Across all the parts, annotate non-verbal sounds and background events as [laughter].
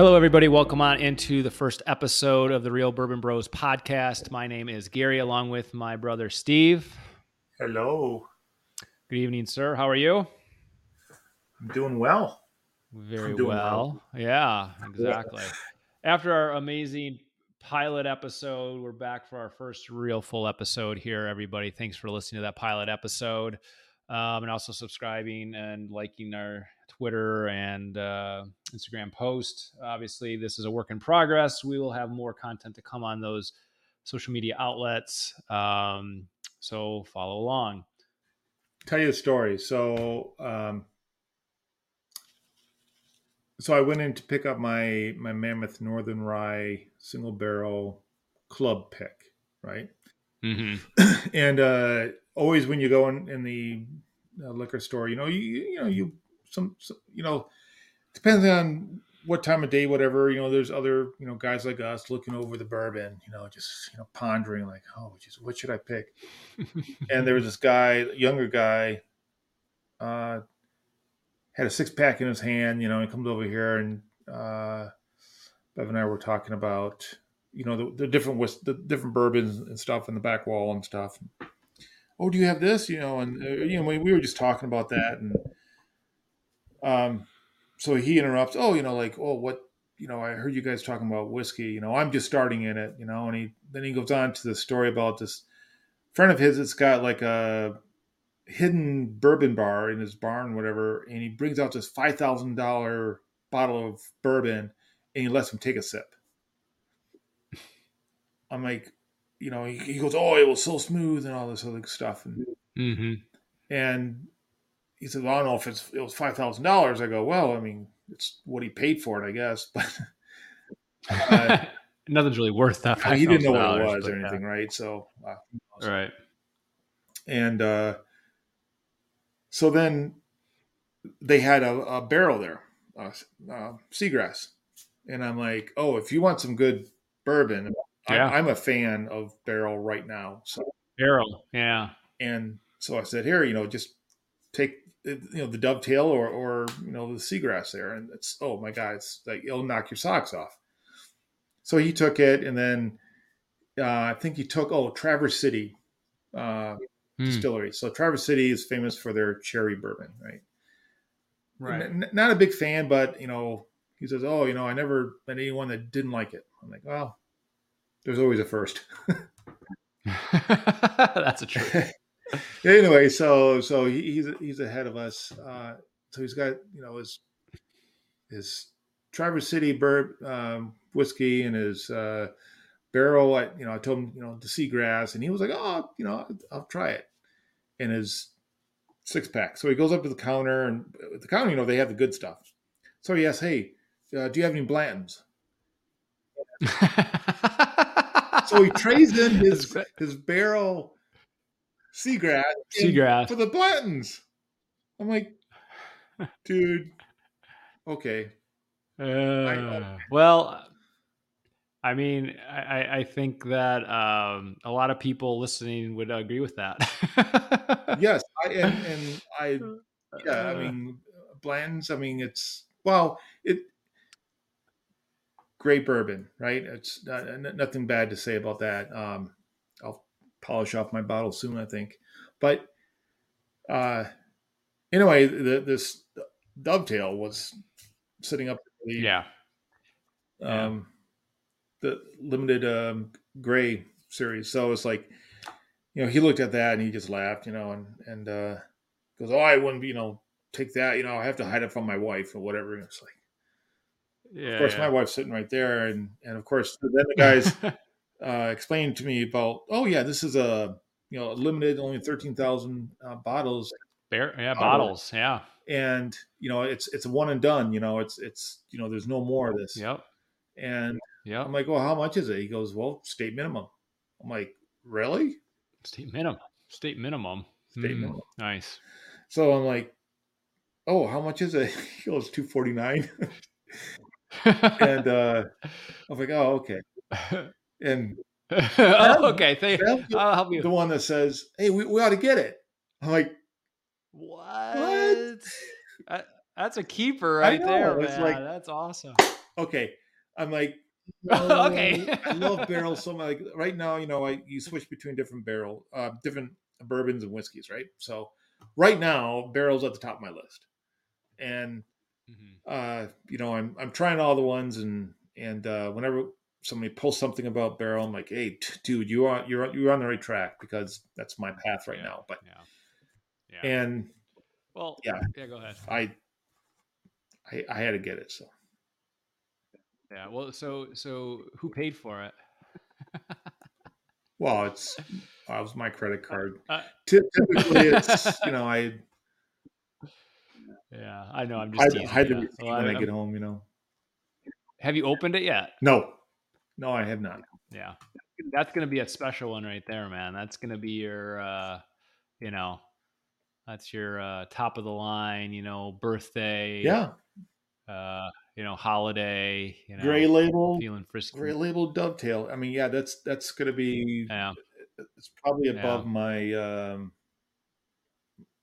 Hello, everybody. Welcome on into the first episode of the Real Bourbon Bros podcast. My name is Gary, along with my brother Steve. Hello. Good evening, sir. How are you? I'm doing well. Very doing well. Yeah, exactly. After our amazing pilot episode, we're back for our first real full episode here, everybody. Thanks for listening to that pilot episode um, and also subscribing and liking our Twitter and uh, Instagram post. Obviously, this is a work in progress. We will have more content to come on those social media outlets. Um, so follow along. Tell you a story. So, um, so I went in to pick up my my Mammoth Northern Rye single barrel club pick, right? Mm-hmm. [clears throat] and uh, always when you go in, in the uh, liquor store, you know, you you know you some, some you know depends on what time of day, whatever. You know, there's other you know guys like us looking over the bourbon, you know, just you know pondering like, oh, geez, what should I pick? [laughs] and there was this guy, younger guy, uh, had a six pack in his hand. You know, he comes over here and uh, Bev and I were talking about you know the, the different whis- the different bourbons and stuff in the back wall and stuff. Oh, do you have this? You know, and uh, you know we, we were just talking about that, and um, so he interrupts. Oh, you know, like oh, what you know, I heard you guys talking about whiskey. You know, I'm just starting in it. You know, and he then he goes on to the story about this friend of his that's got like a hidden bourbon bar in his barn, whatever, and he brings out this five thousand dollar bottle of bourbon and he lets him take a sip. I'm like, you know, he, he goes, "Oh, it was so smooth and all this other stuff," and Mm-hmm. and he said, well, "I don't know if it's it was five thousand dollars." I go, "Well, I mean, it's what he paid for it, I guess." [laughs] But uh, [laughs] Nothing's really worth that. he didn't know what it was or yeah. anything, right? So, uh, Right. and uh, so then they had a, a Barrell there, uh, uh, seagrass, and I'm like, "Oh, if you want some good bourbon." Yeah. I'm, I'm a fan of Barrell right now. So Barrell. Yeah. and so I said, here, you know, just take you know the dovetail or or you know the seagrass there, and it's oh my god, it's like it'll knock your socks off. So he took it, and then uh, I think he took oh Traverse City uh, Hmm. Distillery. So Traverse City is famous for their cherry bourbon, right? Right. N- not a big fan, but you know, he says, oh, you know, I never met anyone that didn't like it. I'm like, well, there's always a first. [laughs] That's a truth. [laughs] anyway, so so he, he's he's ahead of us. Uh, so he's got you know his his Traverse City bourbon um, whiskey and his uh, Barrell. I, you know, I told him you know the seagrass, and he was like, oh, you know, I'll try it. And his six pack. So he goes up to the counter, and at the counter, you know, they have the good stuff. So he asks, hey, uh, do you have any Blantons? [laughs] So he trades in [laughs] his his Barrell seagrass Seagrass. for the buttons. I'm like, dude, okay. Uh, well, I mean, I, I- I think that um, a lot of people listening would agree with that. [laughs] Yes, I and, and I [laughs] yeah, I Uh, mean Bland's, I mean it's well, it great bourbon, right? It's not, nothing bad to say about that. Um, I'll polish off my bottle soon, I think. But uh, anyway, the, this dovetail was sitting up the yeah. yeah. um, the limited um, gray series. So it's like, you know, he looked at that and he just laughed, you know, and and uh, goes, "Oh, I wouldn't, you know, take that. You know, I have to hide it from my wife or whatever." And it's like, yeah of course, my wife's sitting right there, and and of course, then the guys [laughs] uh, explained to me about, "Oh yeah, this is a you know limited, only thirteen thousand uh, bottles." Bear, yeah, Bottle. bottles. Yeah. And you know it's it's a one and done. You know it's it's you know there's no more of this. Yep. And Yep. I'm like, well, how much is it? He goes, well, state minimum. I'm like, really? State minimum. State minimum. State Mm, minimum. Nice. So I'm like, oh, how much is it? [laughs] He goes, two forty nine. [laughs] and [laughs] uh, I was like, oh, okay. And oh, okay. Thank, Bev, I'll help you. the one that says, hey, we, we ought to get it. I'm like, What? That- That's a keeper right there, it's man. like- That's awesome. okay. I'm like, [laughs] Okay. I love barrels so much. Like right now, you know, I you switch between different Barrell, uh, different bourbons and whiskeys, right? So right now, barrels at the top of my list, and. Uh, you know, I'm I'm trying all the ones, and and uh, whenever somebody posts something about Barrell, I'm like, hey, t- dude, you are you're you're on the right track because that's my path right Yeah. now. But Yeah. Yeah. and well, yeah. Yeah. Go ahead. I, I I had to get it. So Yeah. Well, so so who paid for it? well, it's uh, it was my credit card. Uh, Typically, it's you know I yeah, I know. I'm just hide, hide the receipt Well, when I I'm- get home. You know, Have you opened it yet? no, no, I have not. Yeah. That's going to be a special one right there, man. That's going to be your, uh, you know, that's your uh, top of the line, you know, birthday, Yeah, uh, you know, holiday, you know, gray label, feeling frisky. gray label dovetail. I mean, yeah, that's that's gonna be Yeah. it's probably Yeah. above my um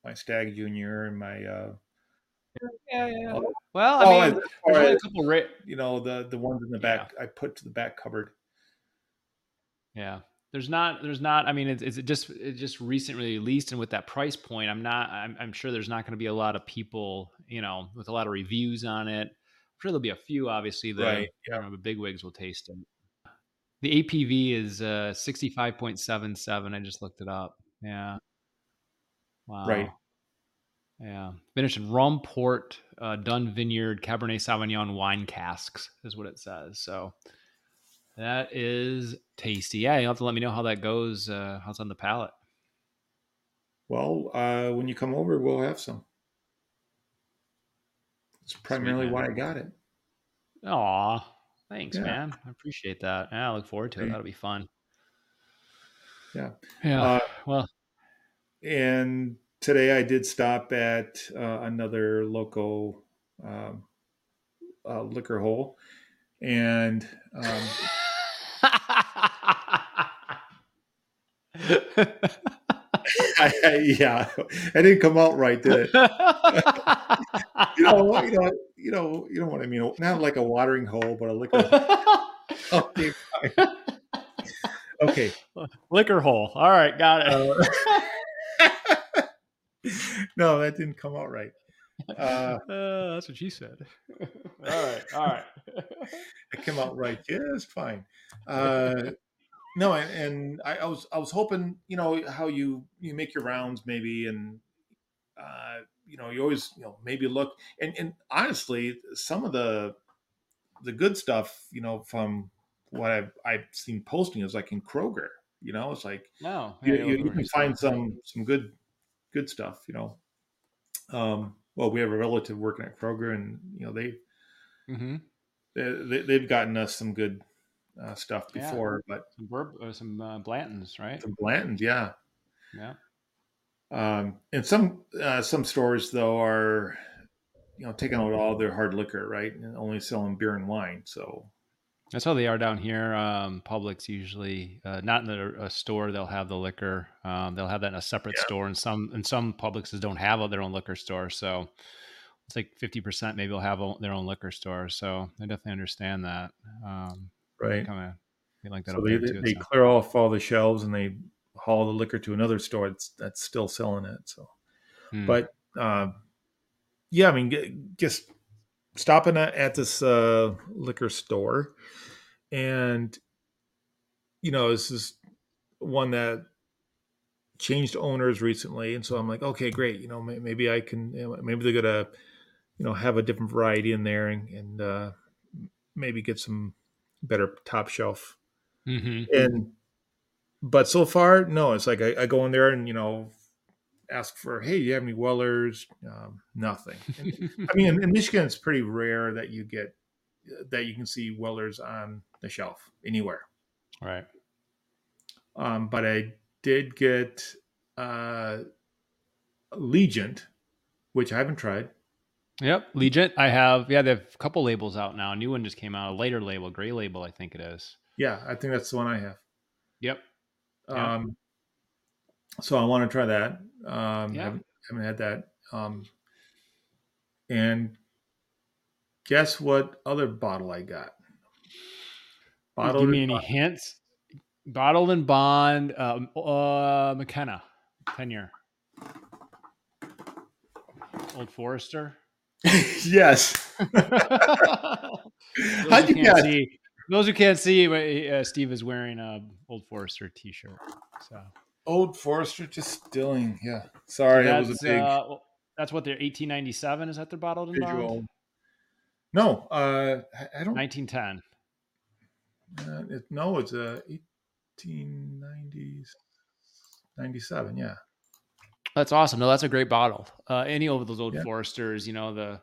my Stagg junior and my uh Yeah, yeah. Oh, Well, I mean, as there's only a couple ra- you know the the ones in the Yeah. back I put to the back cupboard. Yeah. There's not, there's not, I mean, it's, it's just, it just recently released. And with that price point, I'm not, I'm, I'm sure there's not going to be a lot of people, you know, with a lot of reviews on it. I'm sure there'll be a few, obviously, the, Right, you know, the big wigs will taste it. The ABV is uh, 65.77. I just looked it up. Yeah. Wow. Right. Yeah. Finished in rum, port, uh, Dunn Vineyard, Cabernet Sauvignon wine casks is what it says. So that is tasty. Yeah, you'll have to let me know how that goes. Uh, how's on the palate? Well, uh when you come over, we'll have some. It's primarily man. why I got it. Aw, thanks, Yeah. man. I appreciate that. Yeah, I look forward to it. That'll be fun. Yeah. Yeah. Uh, well, and today I did stop at uh, another local um, uh, liquor hole, and um, [laughs] I, I- yeah, I didn't come out right, did it? You know, what- [laughs] you know, you know, you know what I mean. Not like a watering hole, but a liquor. [laughs] Okay, fine. okay. Liquor hole. All right, got it. Uh, [laughs] no, that didn't come out right. Uh, [laughs] Uh, that's what she said. [laughs] all right, all right. it came out right just fine. Uh, no, and, and I, I was I was hoping you know how you you make your rounds maybe, and uh, you know you always you know maybe look and and honestly some of the the good stuff you know from what I've I've seen posting is like in Kroger. You know, it's like No, you, you, you can find some some good good stuff. You know, um, well we have a relative working at Kroger, and you know they Mhm. they, they've gotten us some good uh, stuff Yeah. before, but Some burp, uh, some uh, Blantons, right? some Blanton's, yeah. Yeah. Um, and some uh, some stores though are, you know, taking out all their hard liquor, right, and only selling beer and wine. So That's how they are down here. Um, Publix usually, uh, not in the a store, they'll have the liquor. Um, they'll have that in a separate Yeah. store, and some and some Publixes don't have their own liquor store. So it's like fifty percent maybe they'll have their own liquor store. So I definitely understand that. Um, right, kind of they like that so they they, they clear off all the shelves and they haul the liquor to another store that's that's still selling it. So, Hmm. but uh, yeah, I mean, g- just stopping at, this uh, liquor store, and you know, this is one that changed owners recently, and so I'm like, okay, great. You know, may, maybe I can. Maybe they're gonna, you know, have a different variety in there, and, and uh, maybe get some better top shelf. Mhm. And but so far, no. It's like I, I go in there and you know ask for, hey, do you have any Wellers? Um, nothing. And, I mean, in, in Michigan, it's pretty rare that you get that you can see Wellers on the shelf anywhere. right. Um, but I did get uh, Legent, which I haven't tried. Yep. Legent. I have. Yeah, they have a couple labels out now. A new one just came out. A lighter label, gray label, I think it is. Yeah, I think that's the one I have. Yep. Yeah. Um, so I want to try that. Um, Yeah. haven't, haven't had that. Um, and guess what other bottle I got? Bottled Give me any bond. hints? Bottled and Bond, uh, uh, McKenna, tenure. Old Forester. [laughs] yes. [laughs] How'd you get? See, those who can't see, uh, Steve is wearing a Old Forester T-shirt. So Old Forester distilling. Yeah. Sorry, that was a big. Uh, that's what they're 1897. Is that their bottled and bond? No, uh, I don't. 1910. Uh, it, no, it's a 1890s, 97. Yeah. That's awesome. No, that's a great bottle. Uh, any of those old yeah. Foresters, you know, the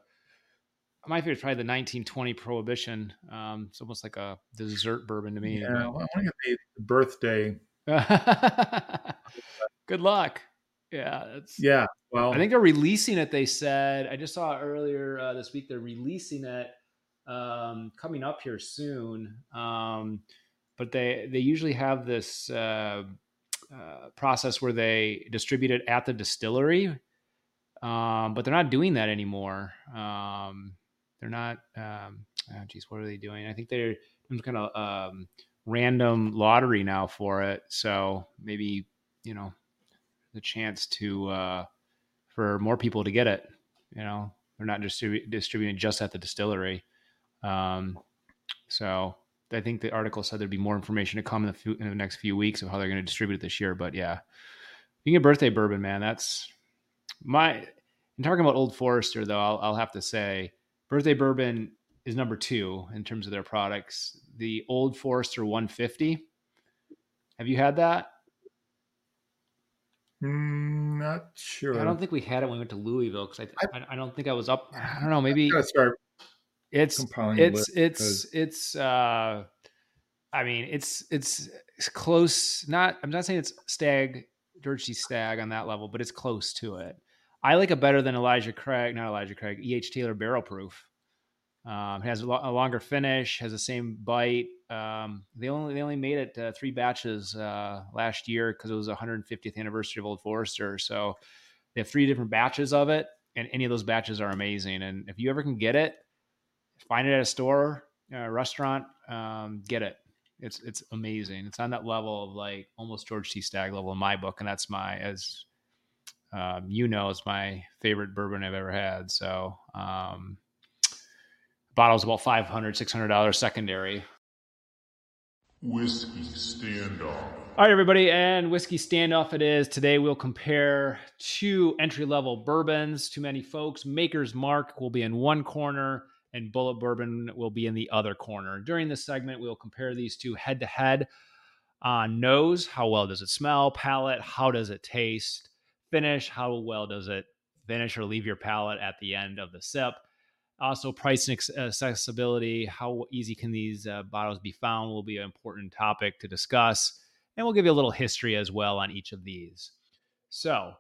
my favorite is probably the 1920 Prohibition. Um, it's almost like a dessert bourbon to me. Yeah, well, I want to get the birthday. [laughs] Good luck. Yeah, yeah. Well, I think they're releasing it. They said I just saw earlier uh, this week. They're releasing it um, coming up here soon. Um, but they they usually have this uh, uh, process where they distribute it at the distillery, um, but they're not doing that anymore. Um, they're not. Um, oh geez, what are they doing? I think they're some kind of um, random lottery now for it. So maybe you know the chance to uh, for more people to get it. You know, they're not distribu- distributing just at the distillery. Um, so I think the article said there'd be more information to come in the, few, in the next few weeks of how they're going to distribute it this year. But yeah, you get birthday bourbon, man. That's my. In talking about Old Forester, though, I'll, I'll have to say birthday bourbon is number two in terms of their products. The Old Forester 150. Have you had that? Mm, not sure. I don't think we had it when we went to Louisville because I, I, I, don't think I was up. I don't know. Maybe it's it's it's it's uh I mean it's it's close not I'm not saying it's stag dirty stag on that level, but it's close to it. I like it better than Elijah Craig, not Elijah Craig, EH Taylor barrel proof. Um, has a, lo- a, longer finish, has the same bite. Um, they only they only made it uh, three batches uh, last year because it was 150th anniversary of Old Forester. So they have three different batches of it, and any of those batches are amazing. And if you ever can get it, find it at a store, a restaurant, um, get it. It's it's amazing. It's on that level of like almost George T. Stagg level in my book, and that's my as um, you know, it's my favorite bourbon I've ever had. So um, bottle's about 500 $600 secondary. Whiskey Standoff. All right, everybody, and Whiskey Standoff it is. Today we'll compare two entry level bourbons to many folks. Maker's Mark will be in one corner, and Bulleit Bourbon will be in the other corner. During this segment, we'll compare these two head to head on nose, how well does it smell, palate, how does it taste, finish, how well does it finish or leave your palate at the end of the sip. Also, price and accessibility, how easy can these uh, bottles be found will be an important topic to discuss. And we'll give you a little history as well on each of these. So,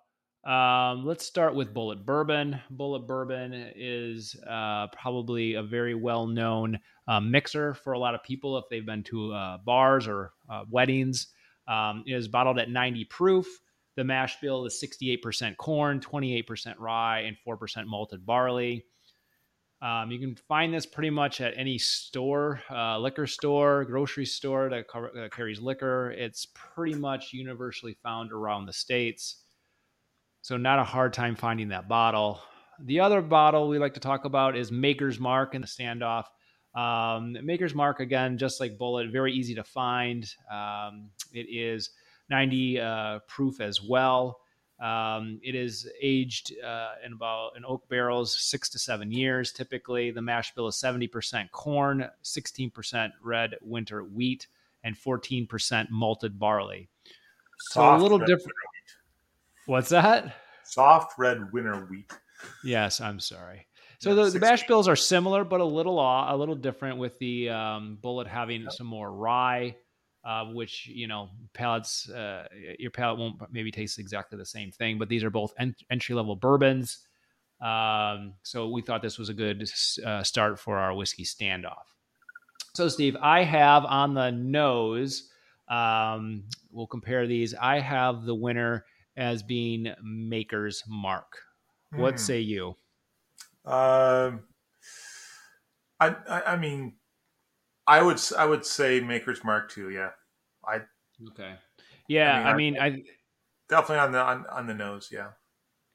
um, let's start with Bulleit Bourbon. Bulleit Bourbon is uh, probably a very well known uh, mixer for a lot of people if they've been to uh, bars or uh, weddings. Um, it is bottled at 90 proof. The mash bill is 68% corn, 28% rye, and 4% malted barley. Um, you can find this pretty much at any store, uh, liquor store, grocery store that, co- that carries liquor. It's pretty much universally found around the states. So not a hard time finding that bottle. The other bottle we like to talk about is Maker's Mark in the standoff. Um, Maker's Mark, again, just like Bulleit, very easy to find. Um, it is 90 uh, proof as well. Um, it is aged uh, in about in oak barrels six to seven years. Typically, the mash bill is 70% corn, 16% red winter wheat, and 14% malted barley. Soft so a little different. What's that? Soft red winter wheat. Yes, I'm sorry. So the, the mash bills are similar, but a little a little different with the um, Bulleit having yep. some more rye, uh, which you know palates uh, your palate won't maybe taste exactly the same thing. But these are both en- entry level bourbons. Um, so we thought this was a good uh, start for our whiskey standoff. So Steve, I have on the nose. Um, we'll compare these. I have the winner as being Maker's Mark. What hmm. say you? Um, I, I, I mean, I would I would say Maker's Mark too. Yeah, I okay. Yeah, I mean, I, mean, I definitely on the on, on the nose. Yeah.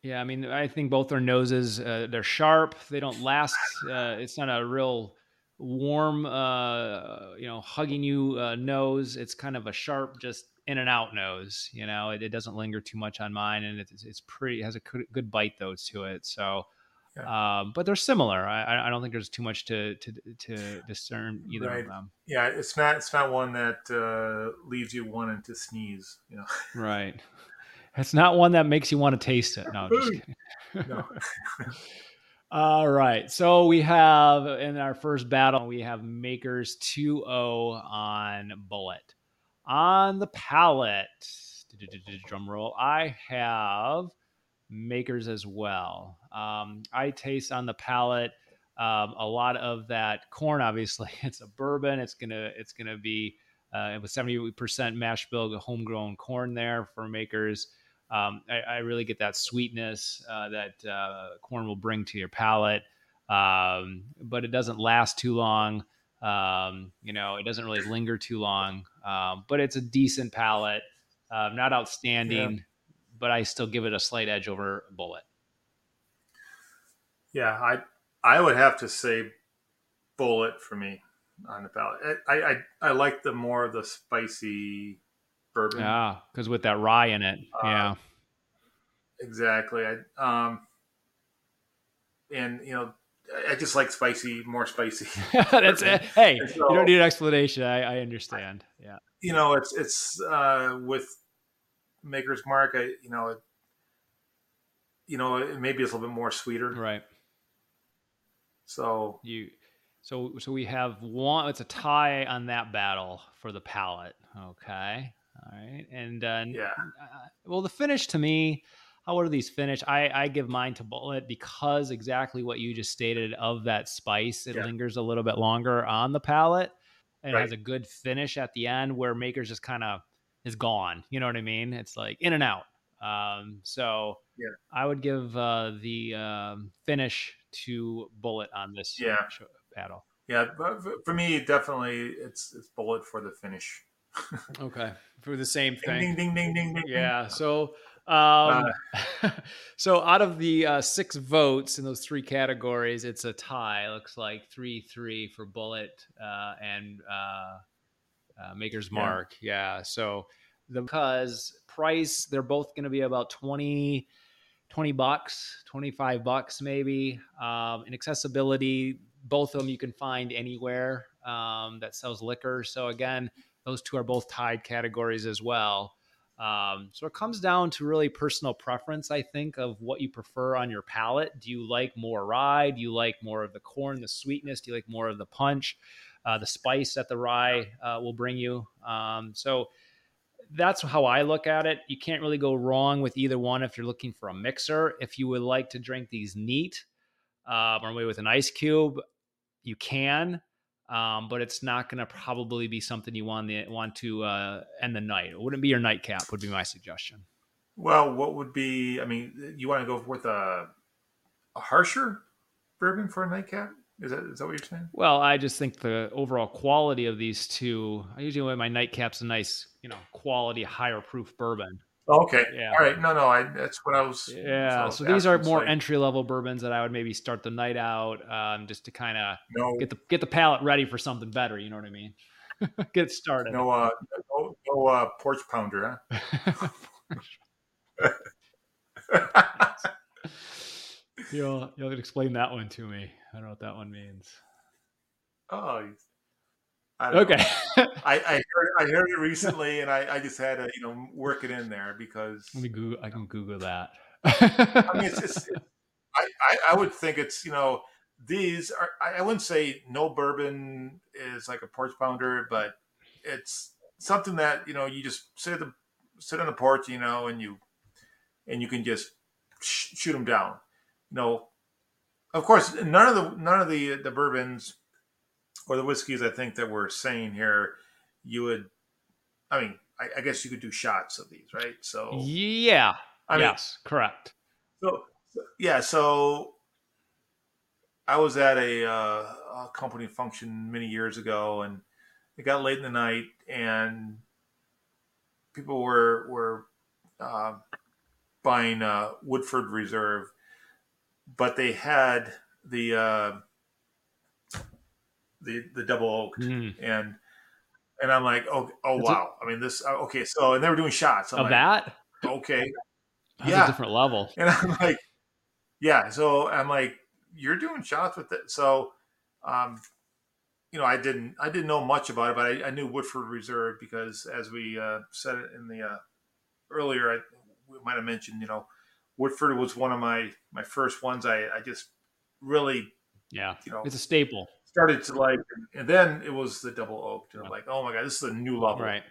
Yeah, I mean, I think both their noses uh, they're sharp. They don't last. Uh, it's not a real warm, uh, you know, hugging you uh, nose. It's kind of a sharp, just in and out nose. You know, it, it doesn't linger too much on mine, and it's, it's pretty. It has a good bite though to it. So, yeah. um, but they're similar. I, I don't think there's too much to to, to discern either right. of them. Yeah, it's not it's not one that uh, leaves you wanting to sneeze. You know, right. It's not one that makes you want to taste it. No, just kidding. no. [laughs] All right. So we have in our first battle, we have Makers 2 0 on Bulleit. On the palate, drum roll, I have Makers as well. Um, I taste on the palate um, a lot of that corn. Obviously, [laughs] it's a bourbon. It's gonna it's gonna be uh, with seventy percent mash bill homegrown corn there for Makers um, I, I, really get that sweetness uh, that uh, corn will bring to your palate, um, but it doesn't last too long. Um, you know, it doesn't really linger too long, um, but it's a decent palate, uh, not outstanding, yeah. But I still give it a slight edge over Bulleit. Yeah, I I would have to say Bulleit for me on the palate. I I, I like the more of the spicy bourbon. Yeah, because with that rye in it. Uh, yeah. Exactly. I um and you know I just like spicy, more spicy. [laughs] That's it. Hey, so, you don't need an explanation. I, I understand. Yeah. You know, it's it's uh with Maker's Mark, I you know, it, you know, it maybe it's a little bit more sweeter. Right. So you so so we have one it's a tie on that battle for the palate. Okay. All right, and uh, yeah, uh, well, the finish to me, how are these finish? I I give mine to Bulleit because exactly what you just stated of that spice. It yeah. lingers a little bit longer on the palate, and right. it has a good finish at the end where Makers just kind of is gone. You know what I mean? It's like in and out. Um, so yeah, I would give uh, the um, finish to Bulleit on this yeah. battle. Yeah, but for me, definitely it's it's Bulleit for the finish. [laughs] okay, for the same thing. Ding ding ding ding ding. Yeah. So, um, uh, [laughs] so out of the uh, six votes in those three categories, it's a tie. It looks like three three for Bulleit uh, and uh, uh, Maker's Mark. Yeah. yeah. So the because price, they're both going to be about 20, 20 bucks, 25 bucks maybe. Um, in accessibility, both of them you can find anywhere um, that sells liquor. So again, those two are both tied categories as well. Um, so it comes down to really personal preference, I think, of what you prefer on your palate. Do you like more rye? Do you like more of the corn, the sweetness? Do you like more of the punch, uh, the spice that the rye uh, will bring you? Um, so that's how I look at it. You can't really go wrong with either one if you're looking for a mixer. If you would like to drink these neat uh, or maybe with an ice cube, you can um, but it's not going to probably be something you want to want to uh, end the night. It wouldn't be your nightcap. Would be my suggestion. Well, what would be? I mean, you want to go with a a harsher bourbon for a nightcap? Is that is that what you're saying? Well, I just think the overall quality of these two. I usually wear my nightcaps a nice, you know, quality higher proof bourbon. Okay. Yeah. All right. No, no. I that's what I was. Yeah. So, so these are more like, entry level bourbons that I would maybe start the night out, um, just to kind of no, get the get the palate ready for something better. You know what I mean? [laughs] get started. No, uh, no, no uh, porch pounder, huh? [laughs] [laughs] you'll you'll explain that one to me. I don't know what that one means. Oh, okay. [laughs] I, I heard I heard it recently, and I, I just had to you know work it in there because let me Google. I can Google that. I mean, it's just I, I, I would think it's you know these are I wouldn't say no bourbon is like a porch pounder, but it's something that you know you just sit at the sit on the porch, you know, and you and you can just sh- shoot them down. You know, of course, none of the none of the the bourbons or the whiskeys I think that we're saying here, you would, I mean, I, I guess you could do shots of these, right? So yeah, I yes, mean, correct. So yeah, so I was at a, uh, a company function many years ago, and it got late in the night, and people were were uh, buying uh, Woodford Reserve, but they had the uh, the the double oak, Mm. and and I'm like, oh oh That's wow! I mean this uh, okay. So and they were doing shots. I'm Of like, that, okay, that's Yeah. a different level. and I'm [laughs] like, yeah. So I'm like, you're doing shots with it. So, um, you know, I didn't, I didn't know much about it, but I, I knew Woodford Reserve because, as we uh, said it in the uh, earlier, I we might have mentioned, you know, Woodford was one of my my first ones. I I just really, Yeah, you know, it's a staple, started to like, and then it was the double oak. And I'm like, oh my god, this is a new level. right?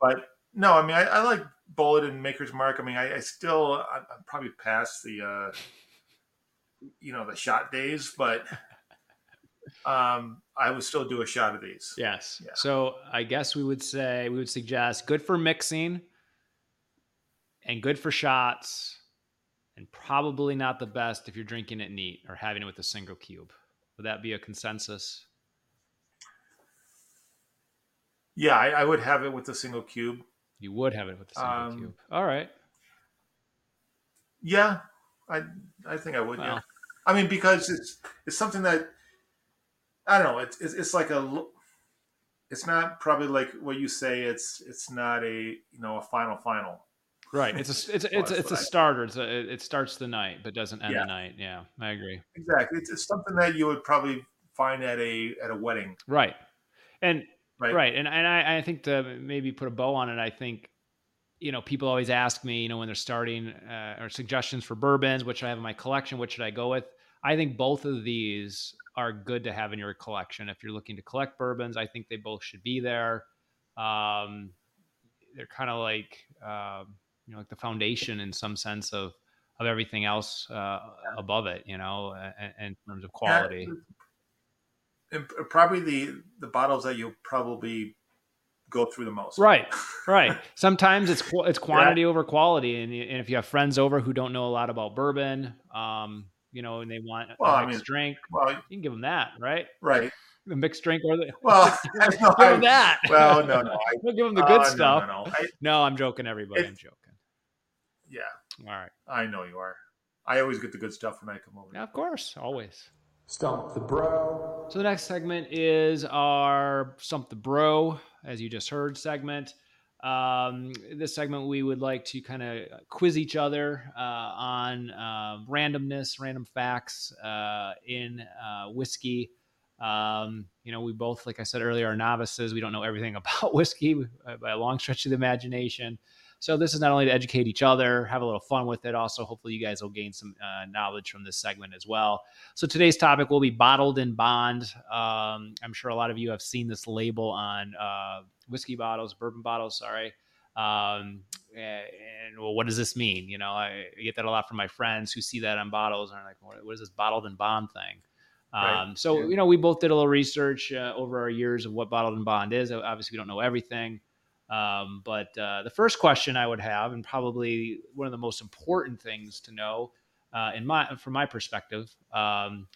But no, I mean, I, I like Bulleit and Maker's Mark. I mean, I, I still, I, I'm probably past the, uh, you know, the shot days, but [laughs] um, I would still do a shot of these. Yes. Yeah. So I guess we would say we would suggest good for mixing and good for shots, and probably not the best if you're drinking it neat or having it with a single cube. Would that be a consensus? Yeah, I, I would have it with a single cube. You would have it with a single Um, cube. All right. Yeah, I, I think I would. yeah. I mean, because it's it's something that I don't know. It's it's, it's like a It's not probably like what you say. It's it's not a you know a final final. Right. It's a it's a, it's a, it's a starter. It's a, it starts the night but doesn't end Yeah. the night. Yeah, I agree. Exactly. It's, it's something that you would probably find at a at a wedding, Right. And right? right and and I, I think to maybe put a bow on it i think you know people always ask me you know when they're starting uh, or suggestions for bourbons which i have in my collection What should i go with i think both of these are good to have in your collection if you're looking to collect bourbons i think they both should be there um, they're kind of like um, you know like the foundation in some sense of of everything else uh, above it you know in, in terms of quality And probably the the bottles that you'll probably go through the most. Right, right. [laughs] Sometimes it's it's quantity over quality, and, and if you have friends over who don't know a lot about bourbon, um, you know, and they want Well, a I mixed mean- drink, Well, you can give them that, right? right. The mixed drink or the [laughs] Well, [laughs] I know, give them I- that. well, no, no. I, We'll give them the uh, good no, stuff. No, No, no, I, I'm joking, everybody. I'm joking. Yeah, All right. I know you are. I always get the good stuff when I come over. Yeah, of course, always. Stump the bro. So the next segment is our Stump the Bro, as you just heard segment. Um, this segment, we would like to kind of quiz each other uh, on uh, randomness, random facts uh, in uh, whiskey. Um, you know, we both, like I said earlier, are novices. We don't know everything [laughs] about whiskey uh, by a long stretch of the imagination. So this is not only to educate each other, have a little fun with it. Also, hopefully, you guys will gain some uh, knowledge from this segment as well. So today's topic will be bottled in bond. Um, I'm sure a lot of you have seen this label on uh, whiskey bottles, bourbon bottles. Sorry. Um, and well, what does this mean? You know, I get that a lot from my friends who see that on bottles and are like, "What, what is this bottled in bond thing?" Right. Um, so Yeah. you know, we both did a little research uh, over our years of what bottled in bond is. Obviously, we don't know everything. Um, but uh, the first question I would have, and probably one of the most important things to know, uh, in my from my perspective, um,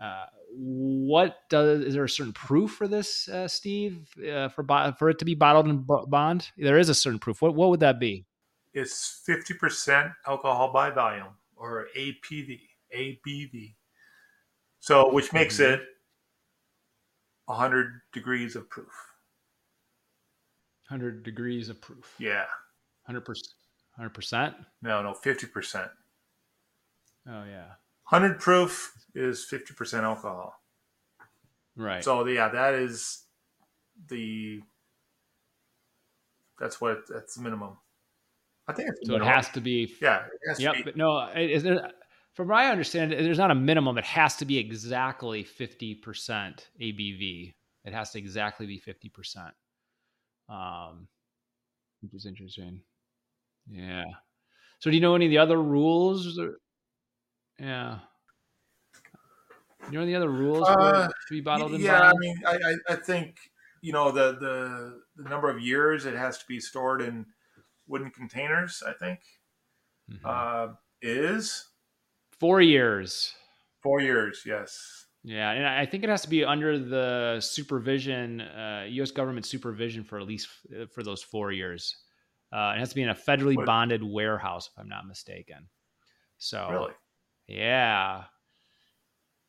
uh, what does is there a certain proof for this, uh, Steve, uh, for bo- for it to be bottled in bo- bond? There is a certain proof. What what would that be? It's fifty percent alcohol by volume, or APV, ABV. So, which makes Mhm. it hundred degrees of proof. Hundred degrees of proof. Yeah. Hundred percent. Hundred percent. No, no, fifty percent. Oh yeah. Hundred proof is fifty percent alcohol. Right. So yeah, that is the that's what that's the minimum. I think so it has to be. yeah. It has to Yep. be. But no, is there, from what I understand, there's not a minimum. It has to be exactly 50% ABV. It has to exactly be 50%. Um, which is interesting. Yeah. So do you know any of the other rules? Yeah. Do you know any other rules Uh, to be bottled in yeah, I mean, I, I, think you know the, the the number of years it has to be stored in wooden containers. I think Mhm. uh, is Four years. Four years, yes. Yeah, and I think it has to be under the supervision, uh, U.S. government supervision for at least uh, for those four years. Uh, it has to be in a federally What- bonded warehouse, if I'm not mistaken. So, Really? yeah,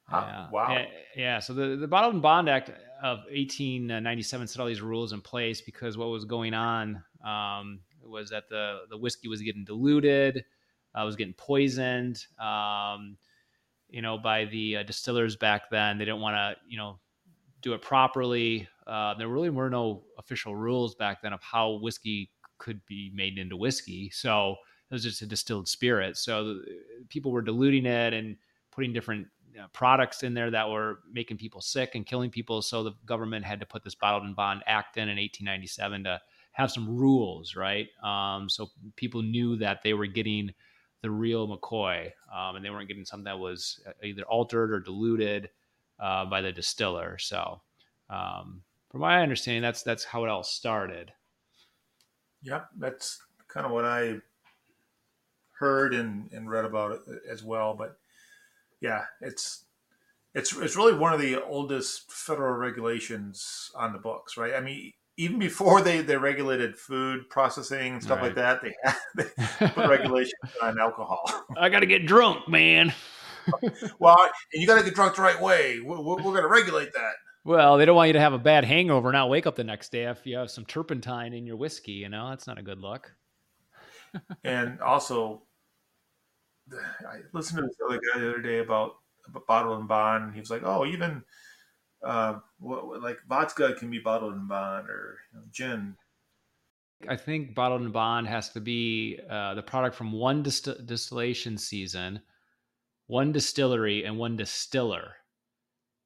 Huh, yeah. wow. Yeah, yeah. So the, the Bottled and Bond Act of 1897 set all these rules in place because what was going on um, was that the, the whiskey was getting diluted, uh, was getting poisoned, um, you know, by the uh, distillers back then. They didn't want to, you know, do it properly. Uh, there really were no official rules back then of how whiskey could be made into whiskey. So it was just a distilled spirit. So the, people were diluting it and putting different uh, products in there that were making people sick and killing people. So the government had to put this Bottled and Bond Act in in 1897 to have some rules, right? Um, so people knew that they were getting the real McCoy, um, and they weren't getting something that was uh, either altered or diluted uh, by the distiller. So, um, from my understanding, that's that's how it all started. Yep, that's kind of what I heard and, and read about it as well. But yeah, it's it's it's really one of the oldest federal regulations on the books, right? I mean, even before they, they regulated food processing and stuff like that, they, [laughs] they put [laughs] regulations on alcohol. I got to get drunk, man. [laughs] well, and you got to get drunk the right way. We're, we're going to regulate that. Well, they don't want you to have a bad hangover and not wake up the next day if you have some turpentine in your whiskey. You know, that's not a good look. and also, I listened to this other guy the other day about, about bottle and bond. He was like, "Oh, even uh, what, like vodka can be bottled and bond, or you know, gin." I think bottled and bond has to be uh, the product from one dist- distillation season, one distillery, and one distiller.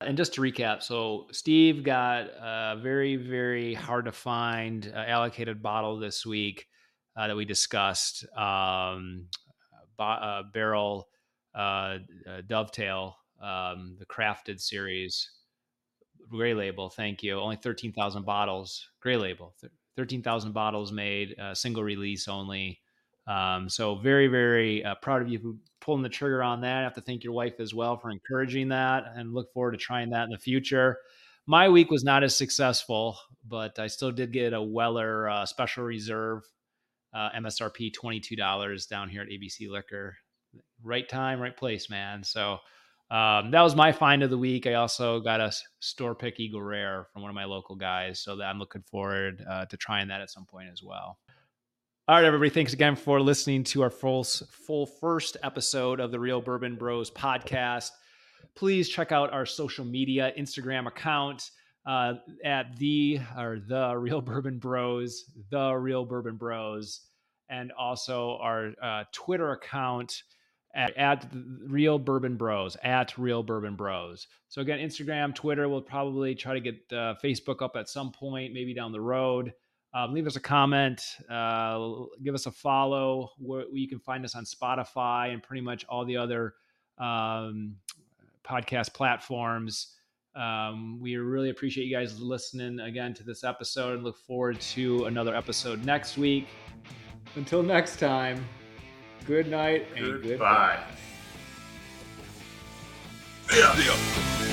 And just to recap, so Steve got a very, very hard to find uh, allocated bottle this week uh, that we discussed. Um, bo- uh, Barrell uh, dovetail, um, the crafted series, gray label. Thank you. Only thirteen thousand bottles. Gray label. 13,000 bottles made, uh, single release only. Um, so very, very uh, proud of you for pulling the trigger on that. I have to thank your wife as well for encouraging that and look forward to trying that in the future. My week was not as successful, but I still did get a Weller uh, special reserve uh, MSRP $22 down here at ABC Liquor. Right time, right place, man. So um, that was my find of the week. I also got a store pick Eagle Rare from one of my local guys, so that I'm looking forward uh, to trying that at some point as well. All right, everybody. Thanks again for listening to our full full first episode of the Real Bourbon Bros podcast. Please check out our social media Instagram account uh, at the or the Real Bourbon Bros, the Real Bourbon Bros, and also our uh, Twitter account at, at real bourbon bros at real bourbon bros. So again instagram twitter we'll probably try to get uh, facebook up at some point maybe down the road. Um, leave us a comment uh, give us a follow. Where you can find us on spotify and pretty much all the other um, podcast platforms. Um, we really appreciate you guys listening again to this episode and look forward to another episode next week. Until next time Good night and Goodbye. goodbye. Yeah.